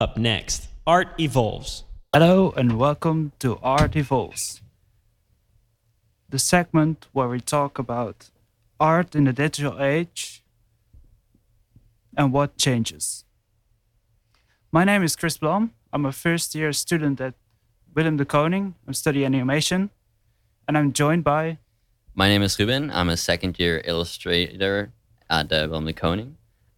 Up next, Art Evolves. Hello and welcome to Art Evolves, the segment where we talk about art in the digital age and what changes. My name is Chris Blom. I'm a first year student at Willem de Kooning. I'm studying animation and I'm joined by. My name is Ruben. I'm a second year illustrator at uh, Willem de Kooning.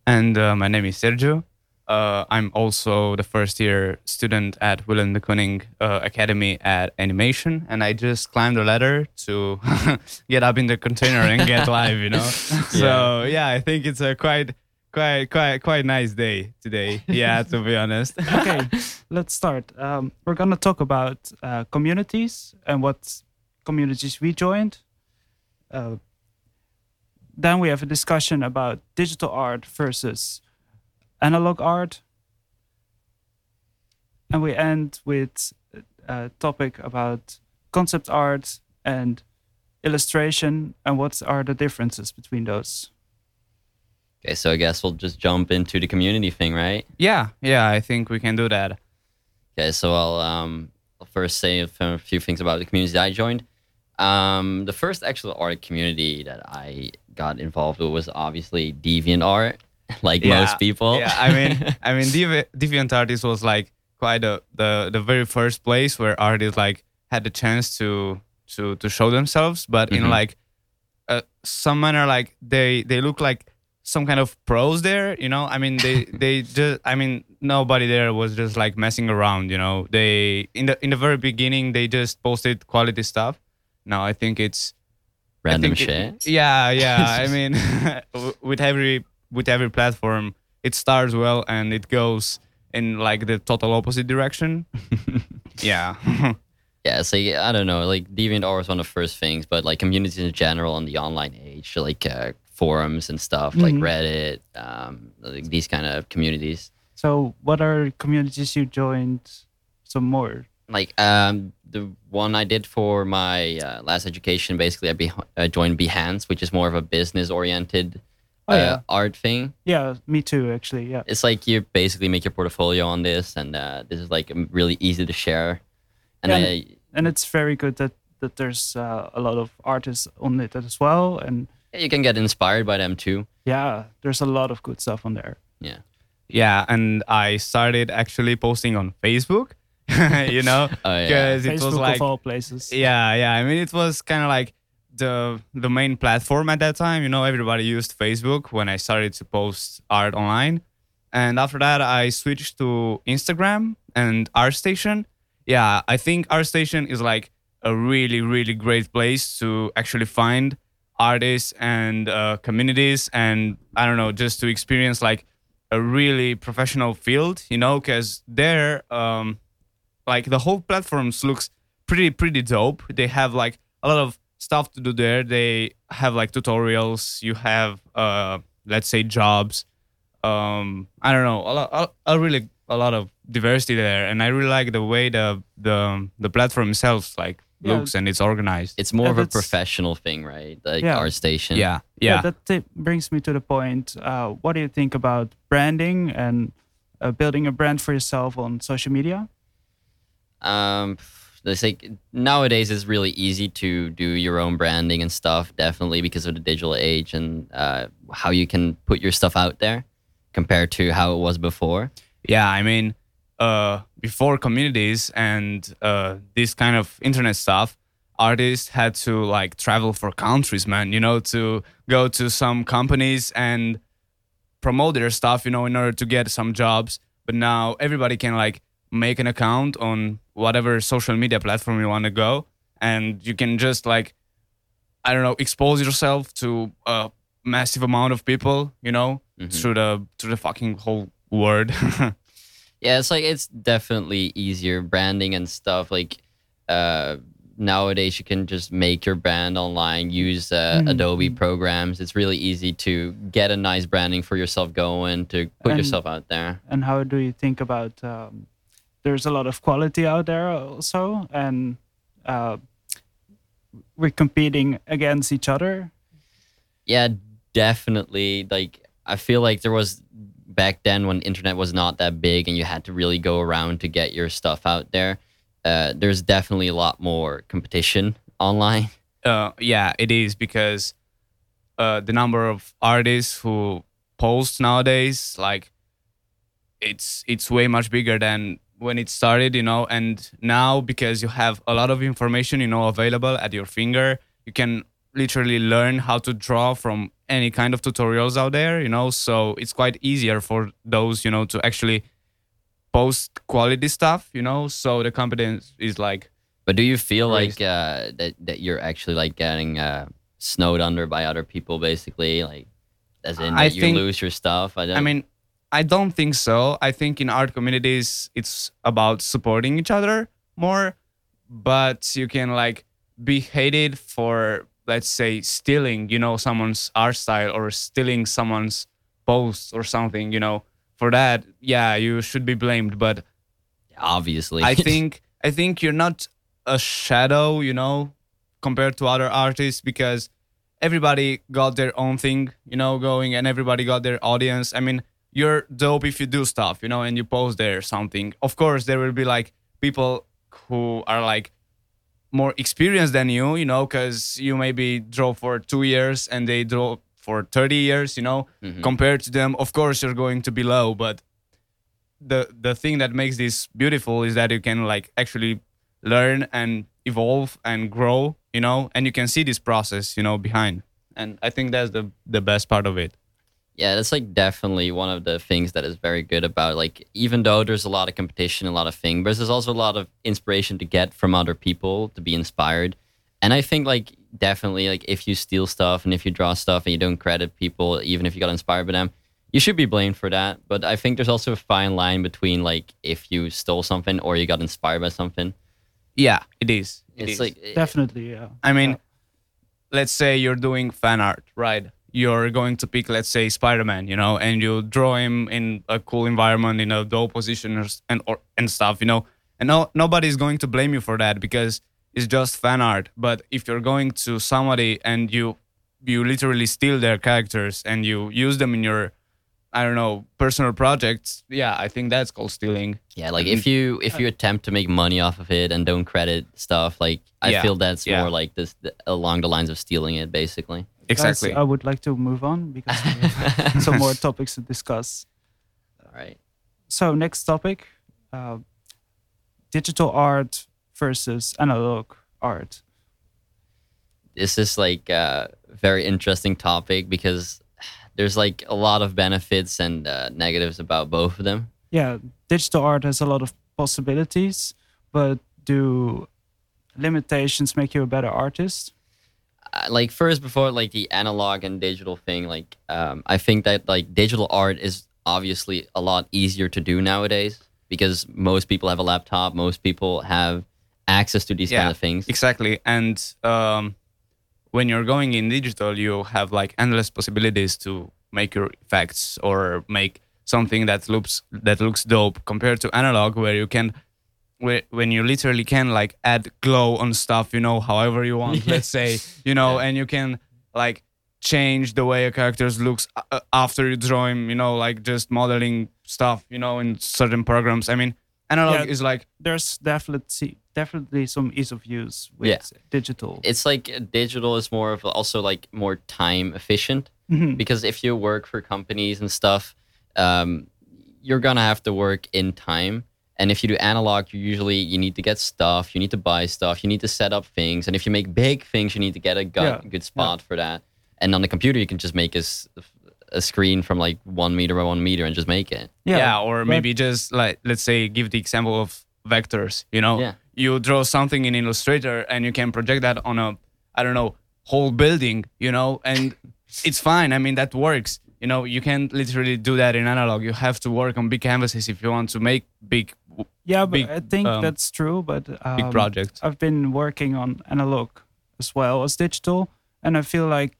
And uh, my name is Sergio. Uh, I'm also the first year student at Willem de Kooning uh, Academy at Animation, and I just climbed the ladder to get up in the container and get live. You know, so yeah, I think it's a quite, quite, quite, quite nice day today. Yeah, to be honest. Okay, let's start. Um, we're gonna talk about uh, communities and what communities we joined. Uh, then we have a discussion about digital art versus analog art. And we end with a topic about concept art and illustration and what are the differences between those. Okay, so I guess we'll just jump into the community thing, right? Yeah, yeah, I think we can do that. Okay, so I'll um I'll first say a few things about the community that I joined. Um, the first actual art community that I got involved with was obviously Deviant Art, like Yeah, most people. Yeah, I mean, I mean, Devi- DeviantArtist was like quite a, the the very first place where artists like had the chance to to to show themselves, but in Mhm. like uh, some manner, like they they look like some kind of pros there. You know, I mean, they they just, I mean, nobody there was just like messing around. You know, they in the in the very beginning they just posted quality stuff. Now I think it's Random think shit. it- yeah, yeah. I mean, with every with every platform, it starts well and it goes in like the total opposite direction. yeah, Yeah, it's like I don't know, like DeviantArt was one of the first things, but like communities in general on the online age, like uh, forums and stuff, like Mhm. Reddit, um, like these kind of communities. So, what are communities you joined some more? Like um, the one I did for my uh, last education, basically, I, be- I joined Behance, which is more of a business-oriented Oh, uh, yeah. art thing. Yeah, me too, actually. Yeah. It's like you basically make your portfolio on this, and uh, this is like really easy to share. And Yeah, I, and it's very good that that there's uh, a lot of artists on it as well and you can get inspired by them too. yeah there's a lot of good stuff on there Yeah. yeah. And I started actually posting on Facebook. you know, Oh, yeah. because it facebook was like of all places yeah yeah i mean it was kind of like the the main platform at that time. You know everybody used facebook when i started to post art online. And after that i switched to instagram and artstation. Yeah i think artstation is like a really really great place to actually find artists and uh, communities and i don't know just to experience like a really professional field you know because there um like the whole platforms looks pretty pretty dope. They have like a lot of stuff to do there. They have like tutorials. You have uh let's say jobs. Um I don't know a lot a, a really a lot of diversity there, and I really like the way the the the platform itself like Yeah. looks and it's organized. It's more Yeah, of a professional thing, right? Like Yeah. ArtStation. yeah, yeah, that t- brings me to the point uh, what do you think about branding and uh, building a brand for yourself on social media Um, it's like nowadays it's really easy to do your own branding and stuff. Definitely because of the digital age and uh, how you can put your stuff out there compared to how it was before. Yeah, I mean, uh, before communities and uh, this kind of internet stuff, artists had to like travel for countries, man. You know, to go to some companies and promote their stuff. You know, in order to get some jobs. But now everybody can like make an account on whatever social media platform you want to go, and you can just like, I don't know, expose yourself to a massive amount of people. You know, Mhm. through the through the fucking whole world. Yeah, it's like it's definitely easier branding and stuff. Like uh, nowadays, you can just make your brand online, use uh, Mhm. Adobe programs. It's really easy to get a nice branding for yourself going to put And- yourself out there. and how do you think about um, there's a lot of quality out there also and uh, we're competing against each other Yeah, definitely. Like I feel like there was back then when internet was not that big and you had to really go around to get your stuff out there, uh, there's definitely a lot more competition online. uh, yeah, it is because uh, the number of artists who post nowadays, like, it's it's way much bigger than when it started, you know. And now because you have a lot of information, you know, available at your finger, you can literally learn how to draw from any kind of tutorials out there, you know. So it's quite easier for those, you know, to actually post quality stuff, you know. So the competence is like But do you feel Raised. like uh, that that you're actually like getting uh, snowed under by other people, basically, like as in I that you think- lose your stuff? I, don't, I mean, I don't think so. I think in art communities, it's about supporting each other more, but you can like be hated for, let's say, stealing, you know, someone's art style or stealing someone's post or something, you know. For that, yeah, you should be blamed. But obviously, I think I think you're not a shadow, you know, compared to other artists because everybody got their own thing, you know, going and everybody got their audience. I mean, you're dope if you do stuff, you know, and you post there or something. Of course, there will be like people who are like more experienced than you, you know, because you maybe draw for two years and they draw for 30 years, you know, Mhm. compared to them. Of course, you're going to be low, but the the thing that makes this beautiful is that you can like actually learn and evolve and grow, you know, and you can see this process, you know, behind. And I think that's the the best part of it. Yeah, that's like definitely one of the things that is very good about like even though there's a lot of competition, a lot of things, but there's also a lot of inspiration to get from other people to be inspired. And I think like definitely like if you steal stuff and if you draw stuff and you don't credit people, even if you got inspired by them, you should be blamed for that. But I think there's also a fine line between like if you stole something or you got inspired by something. Yeah, it is. It it's is. like eh, Definitely, yeah. I mean, Yeah. let's say you're doing fan art, right? You're going to pick, let's say, Spider-Man, you know, and you draw him in a cool environment, in a dope position, or, and or, and stuff, you know. And no, nobody's going to blame you for that because it's just fan art. But if you're going to somebody and you you literally steal their characters and you use them in your, I don't know, personal projects, yeah, I think that's called stealing. Yeah, like if you if you attempt to make money off of it and don't credit stuff, like I Yeah, feel that's yeah. more like this along the lines of stealing it, basically. Guys, Exactly. I would like to move on because we have some more topics to discuss. All right. So next topic, uh, digital art versus analog art. This is like a very interesting topic because there's like a lot of benefits and uh, negatives about both of them. Yeah, digital art has a lot of possibilities, but do limitations make you a better artist? Uh, like first before like the analog and digital thing like um, i think that like digital art is obviously a lot easier to do nowadays because most people have a laptop most people have access to these kind of things Exactly. And um, when you're going in digital, you have like endless possibilities to make your effects or make something that looks that looks dope compared to analog, where you can, when you literally can like add glow on stuff, you know, however you want. Let's say, you know, and you can like change the way a character looks uh, after you draw him. You know, like just modeling stuff, you know, in certain programs. I mean, analog Yeah. is like There's definitely definitely some ease of use with Yeah. digital. it's like uh, digital is more of also like more time efficient Mhm. because if you work for companies and stuff um, you're gonna have to work in time and if you do analog you usually you need to get stuff you need to buy stuff you need to set up things. And if you make big things you need to get a good, Yeah, good spot for that. And on the computer you can just make a, a screen from like one meter by one meter and just make it. Yeah, or but- maybe just like let's say give the example of vectors you know? Yeah. you draw something in illustrator and you can project that on a i don't know whole building you know? And it's fine. I mean that works. You know you can't literally do that in analog. You have to work on big canvases if you want to make big Yeah, but I think um, that's true. But um, big projects I've been working on analog as well as digital, and I feel like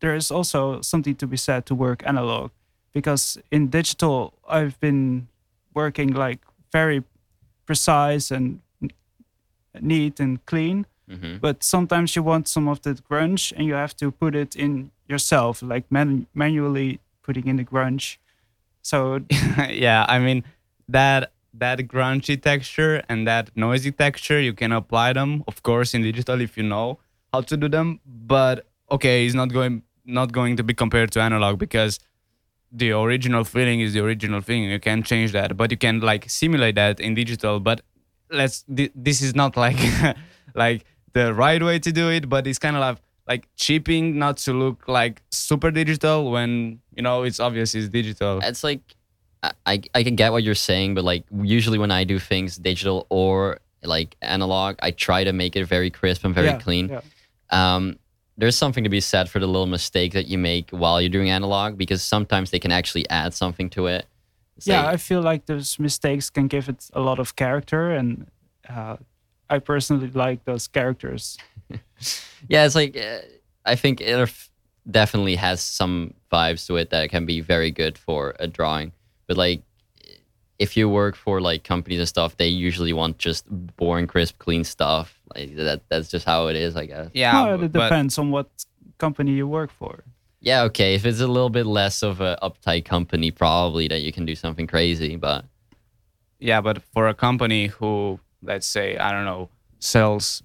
there is also something to be said to work analog, because in digital I've been working like very precise and neat and clean. hmm But sometimes you want some of the grunge, and you have to put it in yourself, like man- manually putting in the grunge. So yeah, I mean that that grungy texture and that noisy texture, you can apply them, of course, in digital if you know how to do them. But okay, it's not going not going to be compared to analog because the original feeling is the original feeling. You can't change that, but you can like simulate that in digital. But let's th- this is not like like the right way to do it, but it's kind of like like cheaping not to look like super digital when you know it's obvious it's digital. It's like I, I can get what you're saying, but like usually when I do things digital or like analog, I try to make it very crisp and very yeah, clean. yeah. Um, there's something to be said for the little mistake that you make while you're doing analog because sometimes they can actually add something to it. It's yeah, like- I feel like those mistakes can give it a lot of character, and uh, I personally like those characters. yeah, it's like uh, I think it definitely has some vibes to it that can be very good for a drawing. But like, if you work for like companies and stuff, they usually want just boring, crisp, clean stuff. Like that. That's just how it is, I guess. Yeah, well, it but- depends on what company you work for. Yeah, okay. If it's a little bit less of a uptight company, probably that you can do something crazy. But Yeah, but for a company who, let's say, I don't know, sells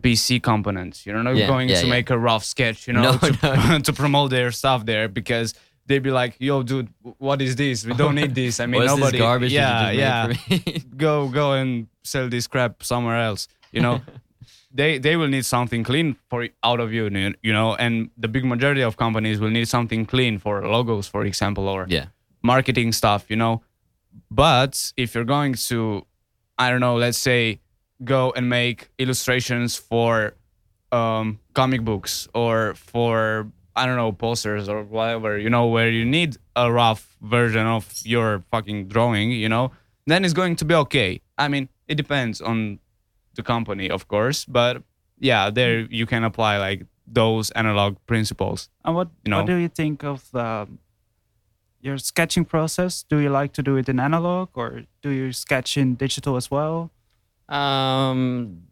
PC components, you're not Yeah, going yeah, to yeah. make a rough sketch, you know, No, to, no. to promote their stuff there because they'd be like, "Yo, dude, what is this? We don't need this." I mean, nobody. this garbage yeah, you yeah. Go, go and sell this crap somewhere else. You know, they they will need something clean for out of you, you know, and the big majority of companies will need something clean for logos, for example, or yeah. marketing stuff, you know. But if you're going to, I don't know, let's say, go and make illustrations for um, comic books or for I don't know posters or whatever, you know, where you need a rough version of your fucking drawing, you know, then it's going to be okay. I mean, it depends on the company, of course, but yeah, there you can apply like those analog principles. And what You know? what do you think of um, your sketching process? Do you like to do it in analog or do you sketch in digital as well? Um,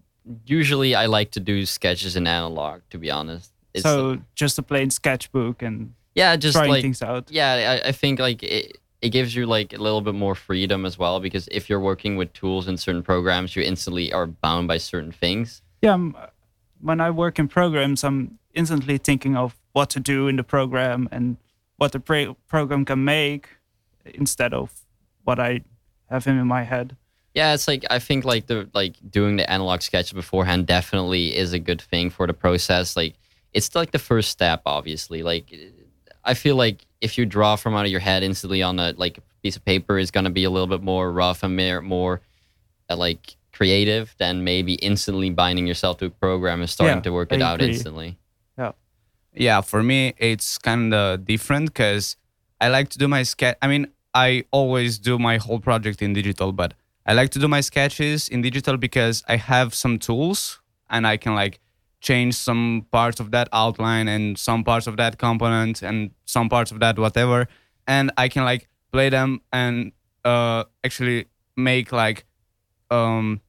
usually I like to do sketches in analog. To be honest, It's so just a plain sketchbook and yeah, just trying like things out. yeah, I, I think like it, it gives you like a little bit more freedom as well because if you're working with tools in certain programs, you instantly are bound by certain things. Yeah, um, when I work in programs, I'm instantly thinking of what to do in the program and what the pre- program can make instead of what I have in my head. Yeah, it's like I think like the like doing the analog sketch beforehand definitely is a good thing for the process. Like it's like the first step, obviously. Like I feel like if you draw from out of your head instantly on a like piece of paper is gonna be a little bit more rough and more more uh, like creative than maybe instantly binding yourself to a program and starting Yeah, to work I it out agree. instantly. Yeah. Yeah for me it's kind of different because i like to do my sketch i mean i always do my whole project in digital but i like to do my sketches in digital because i have some tools and i can like change some parts of that outline and some parts of that component and some parts of that whatever and i can like play them and uh actually make like um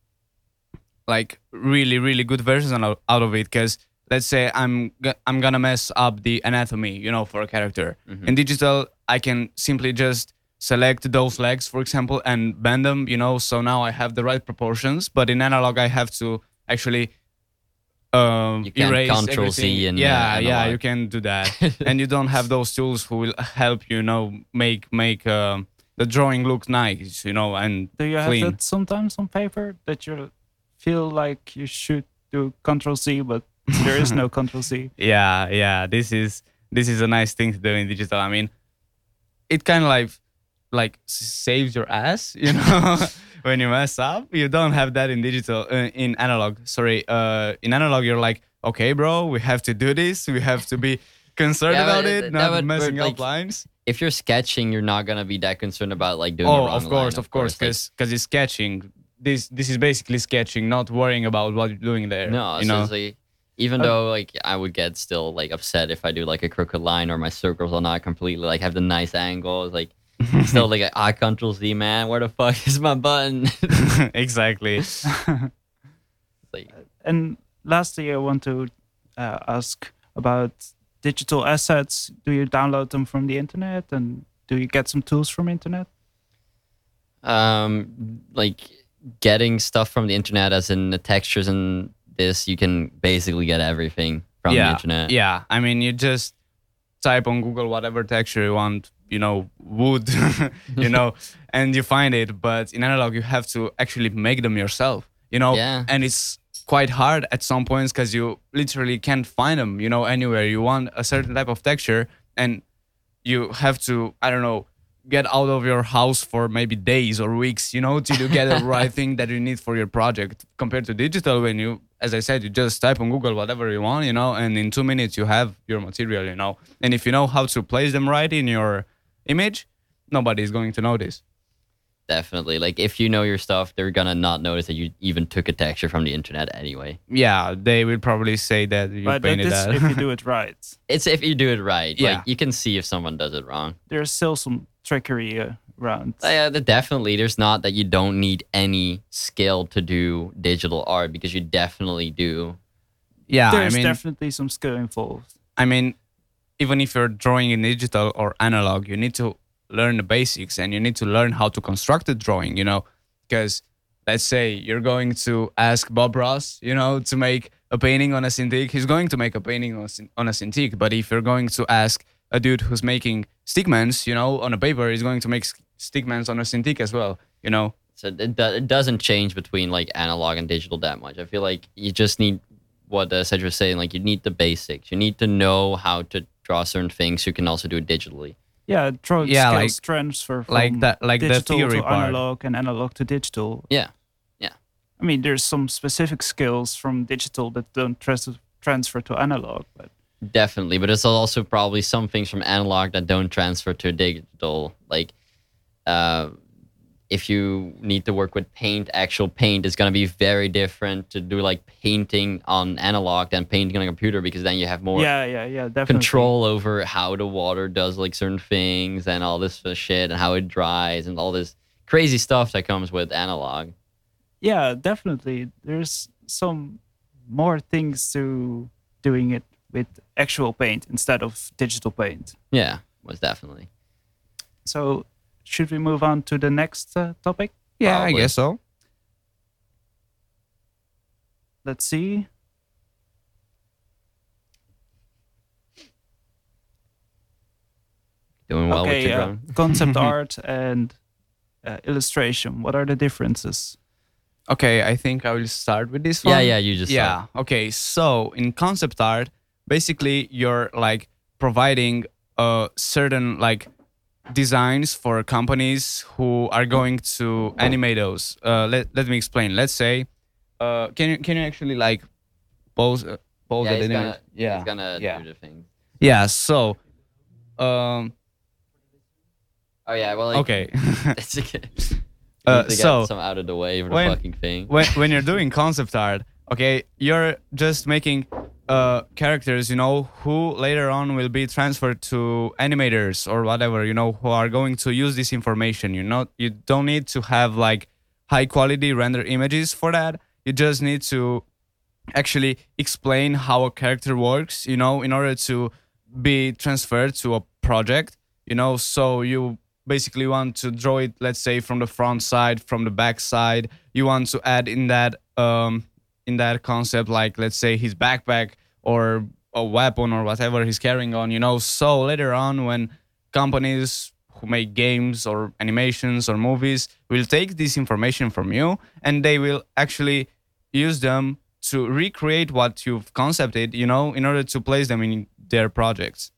like really really good versions out of it because let's say I'm I'm gonna mess up the anatomy, you know, for a character. Mhm. In digital, I can simply just select those legs, for example, and bend them, you know. So now I have the right proportions. But in analog, I have to actually um, You can't erase Control everything. in, uh, yeah, yeah, you can do that, and you don't have those tools who will help you, you know, make make um, the drawing look nice, you know, and Do you have clean. that sometimes on paper that you feel like you should do Control C, but there is no Control C? yeah yeah this is this is a nice thing to do in digital i mean it kind of like like saves your ass you know when you mess up you don't have that in digital uh, in analog. Sorry uh in analog you're like okay bro we have to do this. We have to be concerned Yeah, about it that not would- messing up like, lines. If you're sketching, you're not gonna be that concerned about like doing. oh of course line, of course Like, because because it's sketching. This this is basically sketching not worrying about what you're doing there No, you know? like, even Uh, though like I would get still like upset if I do like a crooked line or my circles are not completely like have the nice angles, like still like I control Z man, where the fuck is my button? exactly like And lastly, I want to uh, ask about digital assets. Do you download them from the internet, and do you get some tools from internet? Um, like getting stuff from the internet, as in the textures and this, you can basically get everything from yeah, the internet. Yeah, I mean, you just type on Google whatever texture you want, you know, wood, you know, and you find it. But in analog, you have to actually make them yourself, you know, Yeah. and it's quite hard at some points because you literally can't find them, you know, anywhere. You want a certain type of texture, and you have to, I don't know, get out of your house for maybe days or weeks, you know, till you get the right thing that you need for your project. Compared to digital, when you, as I said, you just type on Google whatever you want, you know, and in two minutes you have your material, you know. And if you know how to place them right in your image, nobody is going to notice. Definitely. Like if you know your stuff, they're gonna not notice that you even took a texture from the internet anyway. Yeah, they will probably say that you but that painted that. if you do it right. It's if you do it right. Yeah. Like you can see if someone does it wrong. There's still some trickery uh, around. Uh, Yeah, the- definitely. There's not that you don't need any skill to do digital art because you definitely do. yeah, There's I mean, definitely some skill involved. I mean, even if you're drawing in digital or analog, you need to learn the basics and you need to learn how to construct a drawing, you know, because let's say you're going to ask Bob Ross, you know, to make a painting on a Cintiq, he's going to make a painting on a, Cin- Cintiq. But if you're going to ask a dude who's making stickmans, you know, on a paper, he's going to make s- stickmans on a Cintiq as well, you know. So it, do, it doesn't change between like analog and digital that much. I feel like you just need what uh, Cedric was saying. Like you need the basics. You need to know how to draw certain things. You can also do it digitally. Yeah, drawing Yeah, skills like- transfer from like that- like the digital theory to part. analog and analog to digital. Yeah. Yeah. I mean, there's some specific skills from digital that don't trans- transfer to analog, but Definitely, but it's also probably some things from analog that don't transfer to digital. Like, uh, if you need to work with paint, actual paint is going to be very different to do like painting on analog than painting on a computer because then you have more yeah, yeah, yeah, definitely. control over how the water does like certain things and all this uh, shit and how it dries and all this crazy stuff that comes with analog. Yeah, definitely. There's some more things to doing it with actual paint instead of digital paint. Yeah, most definitely. So, should we move on to the next uh, topic? Yeah, Probably. I guess so. Let's see. Doing well with okay, your uh, concept art and uh, illustration. What are the differences? Okay, I think I will start with this Yeah, one. yeah, yeah, you just saw. yeah okay so in concept art basically you're like providing a certain like designs for companies who are going to animate those uh let, let me explain let's say uh can you can you actually like pose uh, pose Yeah, it he's in gonna, image? yeah he's gonna yeah do the thing. yeah so um Oh yeah, well, like, okay it's okay. Uh, Need to get so, some out of the way for the when- fucking thing. when when you're doing concept art, okay, you're just making uh characters, you know, who later on will be transferred to animators or whatever, you know, who are going to use this information. You know, you don't need to have like high quality render images for that. You just need to actually explain how a character works, you know, in order to be transferred to a project, you know, so you basically want to draw it let's say from the front side from the back side you want to add in that um in that concept like let's say his backpack or a weapon or whatever he's carrying on you know so later on when companies who make games or animations or movies will take this information from you and they will actually use them to recreate what you've concepted you know in order to place them in their projects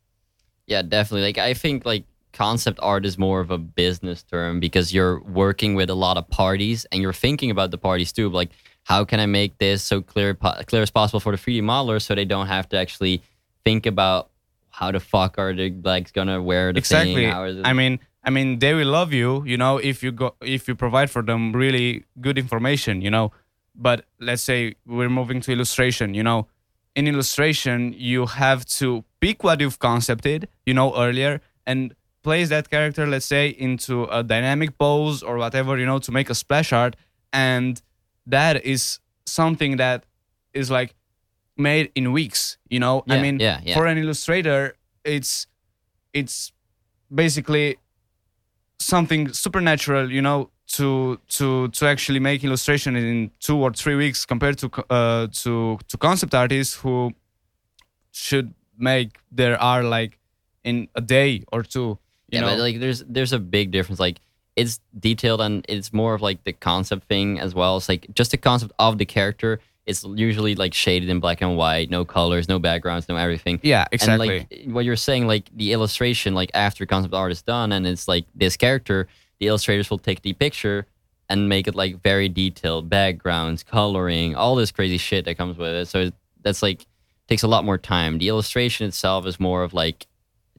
Yeah, definitely. Like I think like concept art is more of a business term because you're working with a lot of parties and you're thinking about the parties too. Like how can I make this so clear po- clear as possible for the 3D modeler so they don't have to actually think about how the fuck are the legs gonna wear the exactly thing? I mean i mean they will love you you know if you go if you provide for them really good information you know but let's say we're moving to illustration you know in illustration you have to pick what you've concepted you know earlier and place that character let's say into a dynamic pose or whatever you know to make a splash art and that is something that is like made in weeks you know i mean yeah, yeah. for an illustrator it's it's basically something supernatural, you know, to to to actually make illustration in two or three weeks compared to uh, to to concept artists who should make their art like in a day or two. You yeah, know? but like there's there's a big difference. Like it's detailed and it's more of like the concept thing as well. It's like just the concept of the character. It's usually like shaded in black and white, no colors, no backgrounds, no everything. yeah, exactly. And like what you're saying, like the illustration, like after concept art is done and it's like this character, the illustrators will take the picture and make it like very detailed backgrounds, coloring, all this crazy shit that comes with it. So it- that's like takes a lot more time. The illustration itself is more of like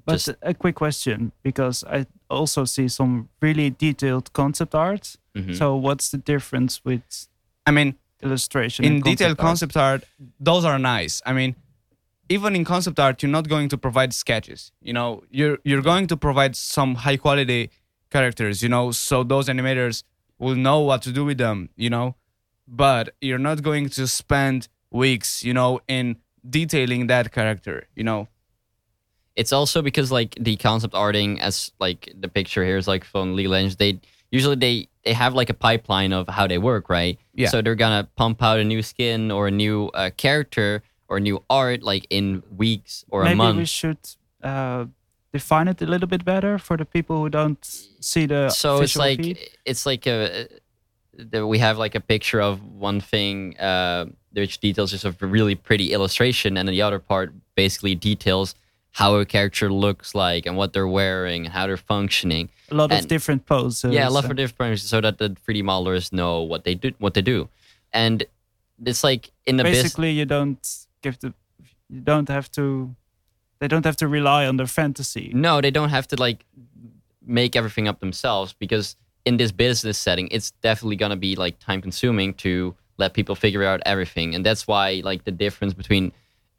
But just a quick question, because I also see some really detailed concept art. mhm. So what's the difference with I mean, illustration in and detailed art? concept art, those are nice. I mean, even in concept art, you're not going to provide sketches. You know, you're you're going to provide some high quality characters. You know, so those animators will know what to do with them. You know, but you're not going to spend weeks. You know, in detailing that character. You know, it's also because like the concept arting as like the picture here is like from of Legends, they usually they they have like a pipeline of how they work, right? Yeah. So they're gonna pump out a new skin or a new uh, character or new art like in weeks or Maybe a month. Maybe we should uh, define it a little bit better for the people who don't see the so it's like feed. it's like a we have like a picture of one thing uh, which details just a really pretty illustration and then the other part basically details how a character looks like and what they're wearing and how they're functioning a lot of different poses. yeah, a lot and- for different parameters so that the 3D modelers know what they do what they do. And it's like in the business basically you don't give the you don't have to they don't have to rely on their fantasy. No, they don't have to like make everything up themselves because in this business setting, it's definitely gonna be like time consuming to let people figure out everything, and that's why like the difference between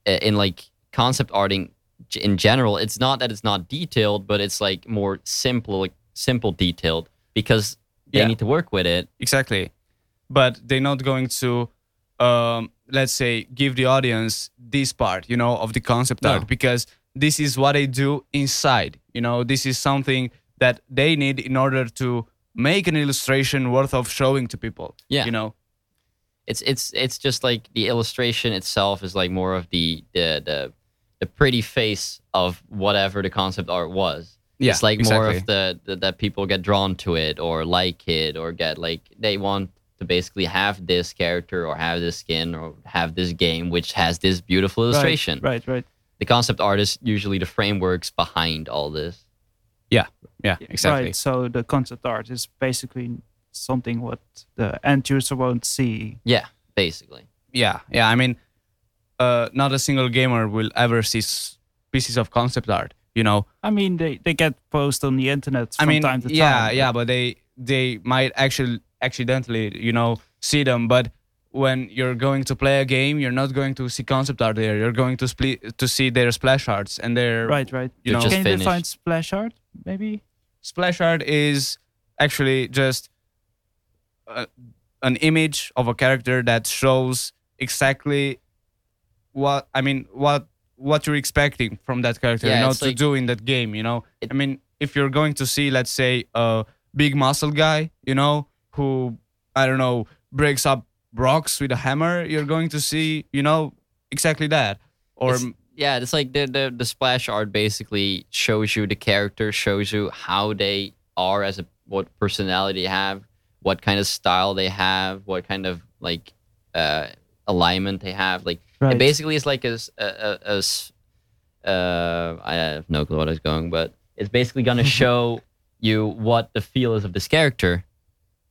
uh, in like concept arting in general, it's not that it's not detailed, but it's like more simple, like simple detailed because they Yeah. need to work with it. exactly. But they're not going to, um, let's say, give the audience this part, you know, of the concept No. art because this is what they do inside. You know, this is something that they need in order to make an illustration worth of showing to people. Yeah. You know, it's it's it's just like the illustration itself is like more of the the the, the pretty face of whatever the concept art was. Yeah, it's like more exactly. of the, the that people get drawn to it or like it or get like they want to basically have this character or have this skin or have this game which has this beautiful Right, illustration. Right, right. The concept art is usually the frameworks behind all this. yeah, yeah, exactly. Right. So the concept art is basically something what the end user won't see. Yeah, basically. Yeah, yeah. I mean, uh, not a single gamer will ever see pieces of concept art. You know, I mean, they, they get posted on the internet I from mean, time to yeah, time. yeah, yeah, but they they might actually accidentally, you know, see them. But when you're going to play a game, you're not going to see concept art there. You're going to split to see their splash arts and their Right, right. You know, just Can you define finished. splash art? Maybe. splash art is actually just a, an image of a character that shows exactly what I mean what what you're expecting from that character Yeah, you know to like- do in that game you know? It- I mean if you're going to see let's say a big muscle guy you know who I don't know breaks up rocks with a hammer you're going to see you know exactly that. Or It's- yeah, it's like the, the the splash art basically shows you the character, shows you how they are as a what personality they have, what kind of style they have, what kind of like uh, alignment they have. Like Right. it basically is like a, s- a, a- a s- uh, I have no clue what I was going, but it's basically gonna show you what the feel is of this character.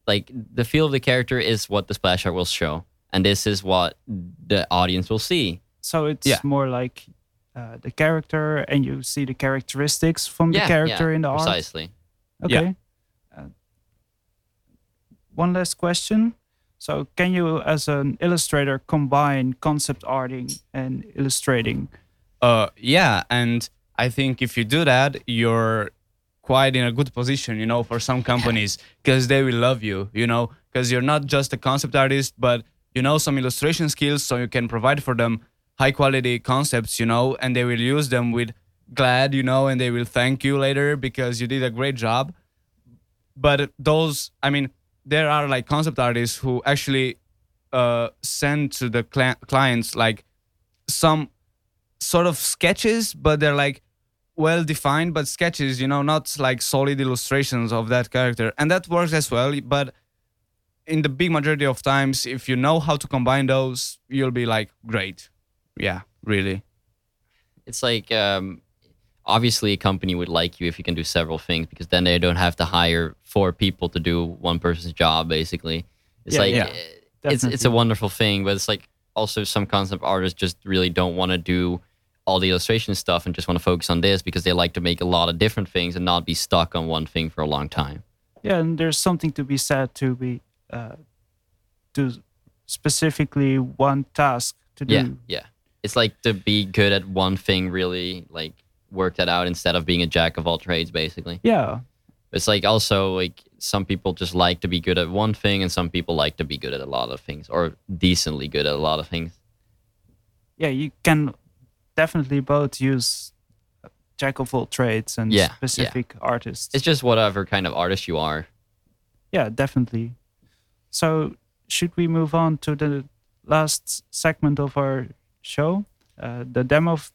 Like the feel of the character is what the splash art will show, and this is what the audience will see. So it's Yeah. more like uh, the character, and you see the characteristics from the character in the art. precisely. Okay. Uh, one last question. So, can you, as an illustrator, combine concept arting and illustrating? Uh, yeah, and I think if you do that, you're quite in a good position, you know, for some companies because they will love you, you know, because you're not just a concept artist, but you know some illustration skills, so you can provide for them high quality concepts, you know, and they will use them with glad, you know, and they will thank you later because you did a great job. but those i mean there are like concept artists who actually uh send to the cli- clients like some sort of sketches but they're like well defined but sketches you know not like solid illustrations of that character. And that works as well but in the big majority of times if you know how to combine those you'll be like great. Yeah really. It's like um, obviously a company would like you if you can do several things because then they don't have to hire four people to do one person's job basically. It's Yeah, like yeah, eh, it's it's a wonderful thing but it's like also some concept artists just really don't want to do all the illustration stuff and just want to focus on this because they like to make a lot of different things and not be stuck on one thing for a long time. Yeah, and there's something to be said to be uh, to specifically one task to do. yeah yeah. It's like to be good at one thing really like work that out instead of being a jack of all trades basically Yeah, It's like also like some people just like to be good at one thing, and some people like to be good at a lot of things, or decently good at a lot of things. yeah, you can definitely both use jack of all trades and Yeah, yeah. specific artists. It's just whatever kind of artist you are. yeah, definitely. So, should we move on to the last segment of our show, uh, the demo? Of,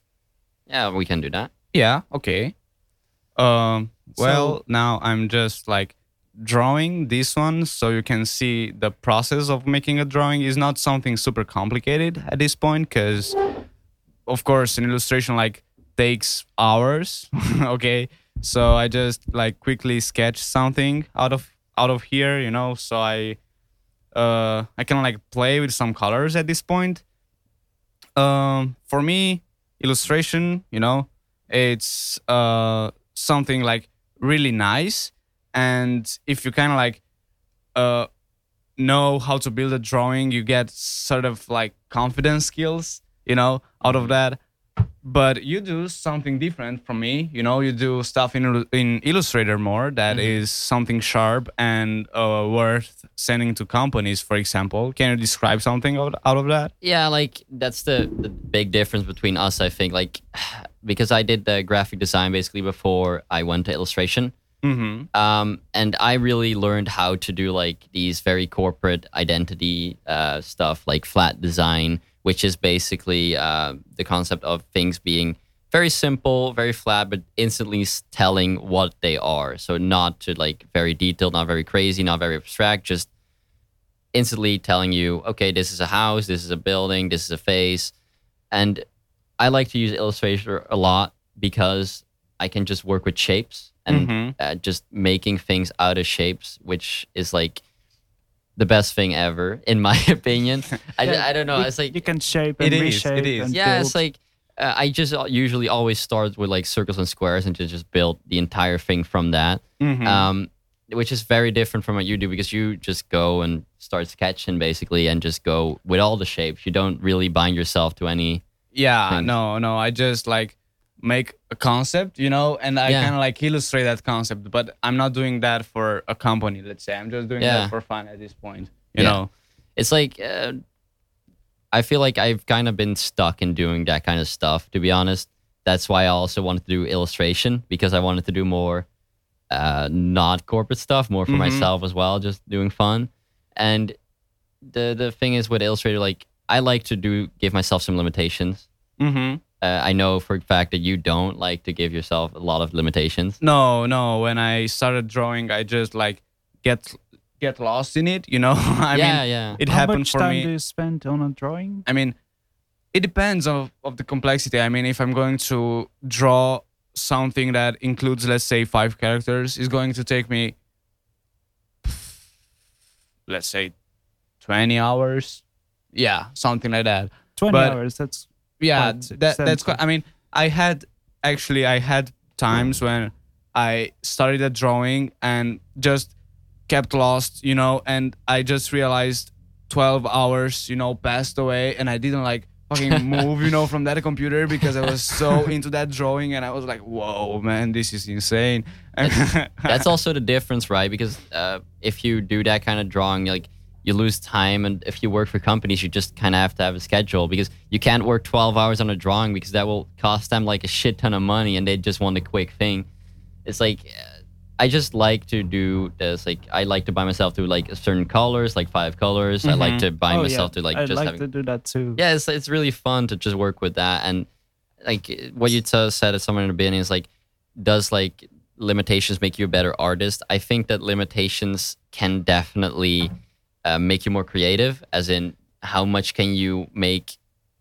Yeah, we can do that. Yeah, okay. Um well, So- now I'm just like drawing this one so you can see the process of making a drawing is not something super complicated at this point cuz of course an illustration like takes hours, okay? So I just like quickly sketch something out of out of here, you know, so I uh I can like play with some colors at this point. Um for me, illustration, you know, it's uh something like really nice. And if you kind of like uh know how to build a drawing you get sort of like confidence skills you know out of that but you do something different from me. You know you do stuff in in illustrator more that is something sharp and uh, worth sending to companies for example. Can you describe something out, out of that? Yeah, like that's the the big difference between us. I think. Like because I did the graphic design basically before I went to illustration. mm-hmm. Um, and I really learned how to do like these very corporate identity uh, stuff, like flat design, which is basically uh, the concept of things being very simple, very flat, but instantly telling what they are. So not to like very detailed, not very crazy, not very abstract, just instantly telling you, okay, this is a house, this is a building, this is a face, and I like to use Illustrator a lot because I can just work with shapes and Mhm. uh, just making things out of shapes, which is like the best thing ever, in my opinion. I, Yeah, I don't know. you, It's like you can shape It and it reshape. is. and yeah, build. it's like uh, I just uh, usually always start with like circles and squares and to just build the entire thing from that. Mhm. Um, which is very different from what you do because you just go and start sketching basically and just go with all the shapes. You don't really bind yourself to any. Yeah, things. no, no. I just like make a concept, you know, and I Yeah. kind of like illustrate that concept. But I'm not doing that for a company. Let's say I'm just doing Yeah. that for fun at this point. You Yeah. know. It's like uh, I feel like I've kind of been stuck in doing that kind of stuff. To be honest, that's why I also wanted to do illustration because I wanted to do more uh, not corporate stuff, more for Mhm. myself as well, just doing fun. And the the thing is with Illustrator, like I like to do give myself some limitations. Mm-hmm. Uh, I know for a fact that you don't like to give yourself a lot of limitations. No, no. When I started drawing, I just like get get lost in it. You know. I yeah, mean, yeah. it How happened much for time me. do you spend on a drawing? I mean, it depends of, of the complexity. I mean, if I'm going to draw something that includes, let's say, five characters, it's going to take me, let's say, 20 hours. Yeah, something like that. 20 But- hours. That's Yeah, Quite that, that's quite, I mean, I had actually, I had times when I started a drawing and just kept lost, you know, and I just realized 12 hours, you know, passed away and I didn't like fucking move, you know, from that computer because I was so into that drawing and I was like, whoa, man, this is insane. That's also the difference, right? Because uh, if you do that kind of drawing, like you lose time, and if you work for companies, you just kind of have to have a schedule because you can't work 12 hours on a drawing because that will cost them like a shit ton of money, and they just want a quick thing. It's like uh, I just like to do this. Like I like to buy myself to like certain colors, like five colors. I like Mhm. to buy Oh, myself yeah. to like I'd just like having to do that too. yeah, it's it's really fun to just work with that. And like what you t- said at somewhere in the beginning is like, does like limitations make you a better artist? I think that limitations can definitely uh, make you more creative. As in, how much can you make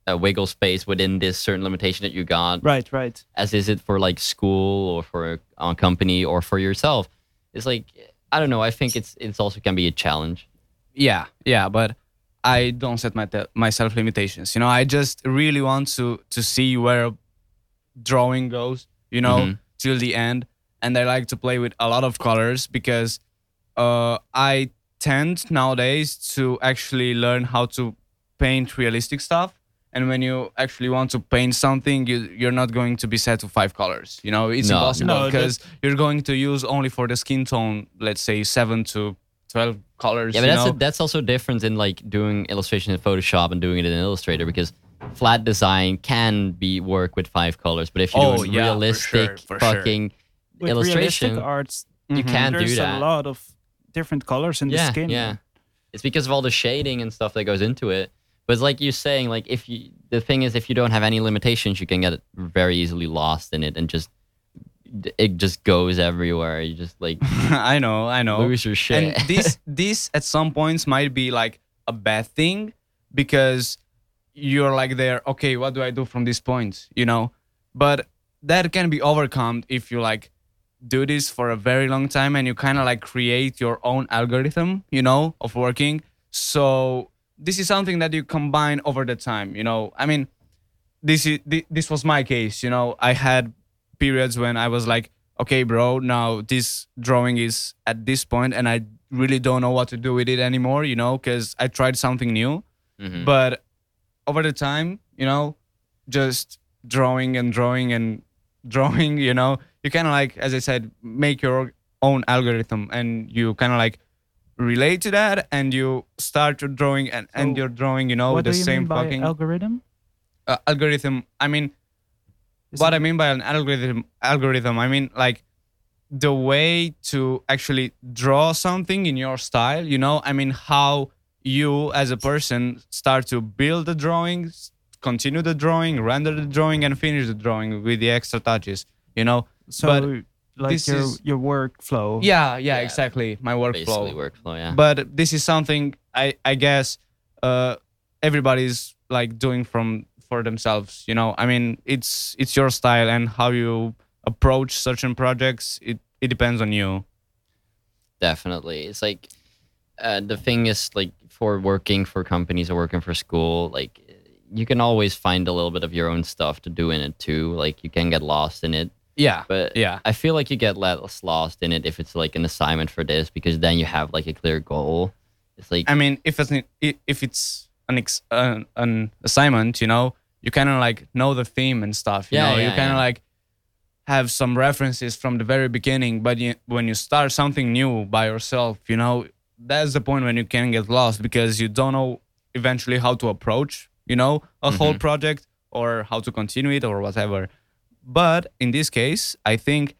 a wiggle space within this certain limitation that you got? Right, right. As is it for like school or for a, a company or for yourself? It's like I don't know. I think it's it's also can be a challenge. yeah yeah but i don't set my myself limitations you know i just really want to to see where drawing goes you know Mhm. till the end and i like to play with a lot of colors because uh i tend nowadays to actually learn how to paint realistic stuff and when you actually want to paint something you you're not going to be set to five colors you know it's No. impossible No, because you're going to use only for the skin tone let's say 7 to 12 colors Yeah, but you that's know? a, that's also different in like doing illustration in Photoshop and doing it in Illustrator because flat design can be work with five colors, but if you're Oh, doing yeah, for realistic sure, for sure. fucking With illustration, realistic arts, you Mhm. can't do there's that. a lot of different colors in the skin. yeah. It's because of all the shading and stuff that goes into it. But it's like you're saying, like if you the thing is, if you don't have any limitations, you can get very easily lost in it and just it just goes everywhere. You just like I know, I know. lose your shit. And this this at some points might be like a bad thing because you're like there, okay, what do I do from this point? You know? But that can be overcome if you like do this for a very long time and you kind of like create your own algorithm, you know, of working. So this is something that you combine over the time, you know. I mean, this is this was my case, you know. I had periods when I was like, okay, bro, now this drawing is at this point and I really don't know what to do with it anymore, you know, because I tried something new. Mhm. But over the time, you know, just drawing and drawing and drawing, you know, you kind of like, as I said, make your own algorithm and you kind of like relate to that and you start your drawing and, and So you're drawing, you know, the you same fucking algorithm? uh, algorithm. I mean, Is what it- I mean by an algorithm, algorithm, I mean like the way to actually draw something in your style. You know, I mean how you as a person start to build the drawings, continue the drawing, render the drawing, and finish the drawing with the extra touches. You know, So, but like this your is- your workflow. yeah, yeah, Yeah. exactly. My workflow. basically workflow. Yeah. But this is something I I guess uh, everybody's like doing from for themselves. You know, I mean, it's it's your style and how you approach certain projects. It it depends on you. definitely it's like uh, the thing is like for working for companies or working for school like you can always find a little bit of your own stuff to do in it too like you can get lost in it Yeah, but yeah, i feel like you get less lost in it if it's like an assignment for this because then you have like a clear goal it's like I mean, if it's an, if it's an ex, an, an assignment, you know, you kind of like know the theme and stuff. You Yeah, know, you yeah, kind of yeah. like have some references from the very beginning. But you, when you start something new by yourself, you know, that's the point when you can get lost because you don't know eventually how to approach, you know, a whole Mhm. project or how to continue it or whatever. But in this case, I think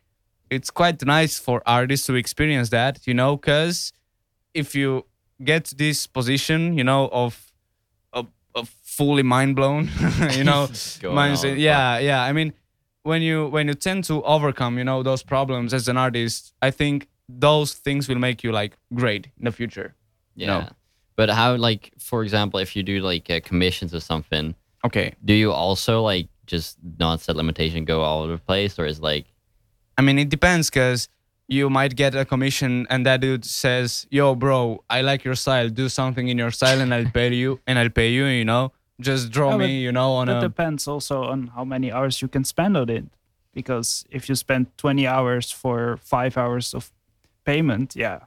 it's quite nice for artists to experience that, you know, because if you get this position, you know, of of, of fully mind blown, you know, mindset. Yeah, yeah. I mean, when you when you tend to overcome, you know, those problems as an artist, I think those things will make you like great in the future. yeah no. but how like for example if you do like uh, commissions or something Okay. do you also like just not set limitation go all over the place or is like I mean, it depends because you might get a commission and that dude says, "Yo, bro, I like your style. Do something in your style, and I'll pay you. And I'll pay you. You know, just draw Yeah, me. You know, on that a depends also on how many hours you can spend on it. Because if you spend 20 hours for five hours of payment, yeah,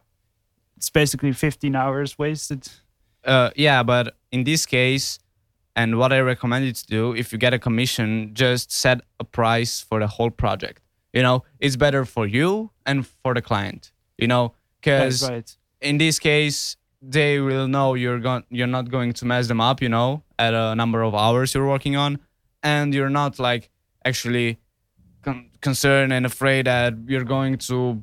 it's basically 15 hours wasted. Uh, yeah, but in this case, and what I recommend you to do, if you get a commission, just set a price for the whole project. You know, it's better for you and for the client. You know, because Right, right. in this case, they will know you're going, you're not going to mess them up. You know, at a number of hours you're working on, and you're not like actually con- concerned and afraid that you're going to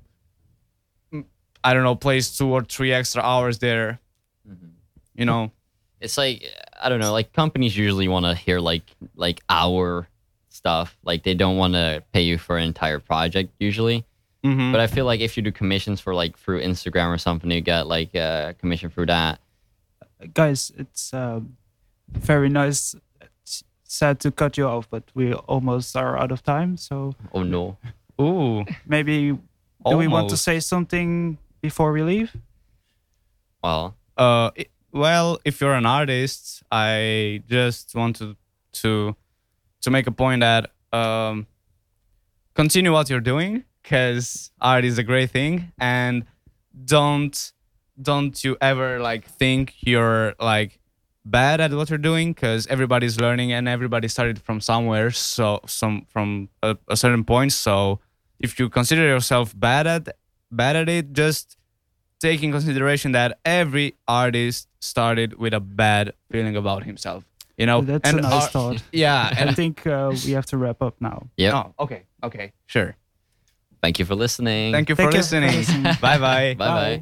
mm, I don't know, place two or three extra hours there. Mm-hmm. You know, it's like I don't know, like companies usually want to hear like like our stuff. Like they don't want to pay you for an entire project usually. Mhm. But I feel like if you do commissions for like through Instagram or something, you get like a commission through that. Guys, it's um, very nice. It's sad to cut you off, but we almost are out of time. So Oh no. ooh, maybe do we want to say something before we leave? Well, uh, i- well, if you're an artist, I just want to to to make a point that um, continue what you're doing because art is a great thing, and don't don't you ever like think you're like bad at what you're doing because everybody's learning and everybody started from somewhere so some from a, a certain point. So if you consider yourself bad at bad at it just take in consideration that every artist started with a bad feeling about himself you know That's a nice art- thought. yeah I think uh, we have to wrap up now. yeah. oh okay okay sure Thank you for listening. thank you Thank for you for listening listening. bye bye Bye bye.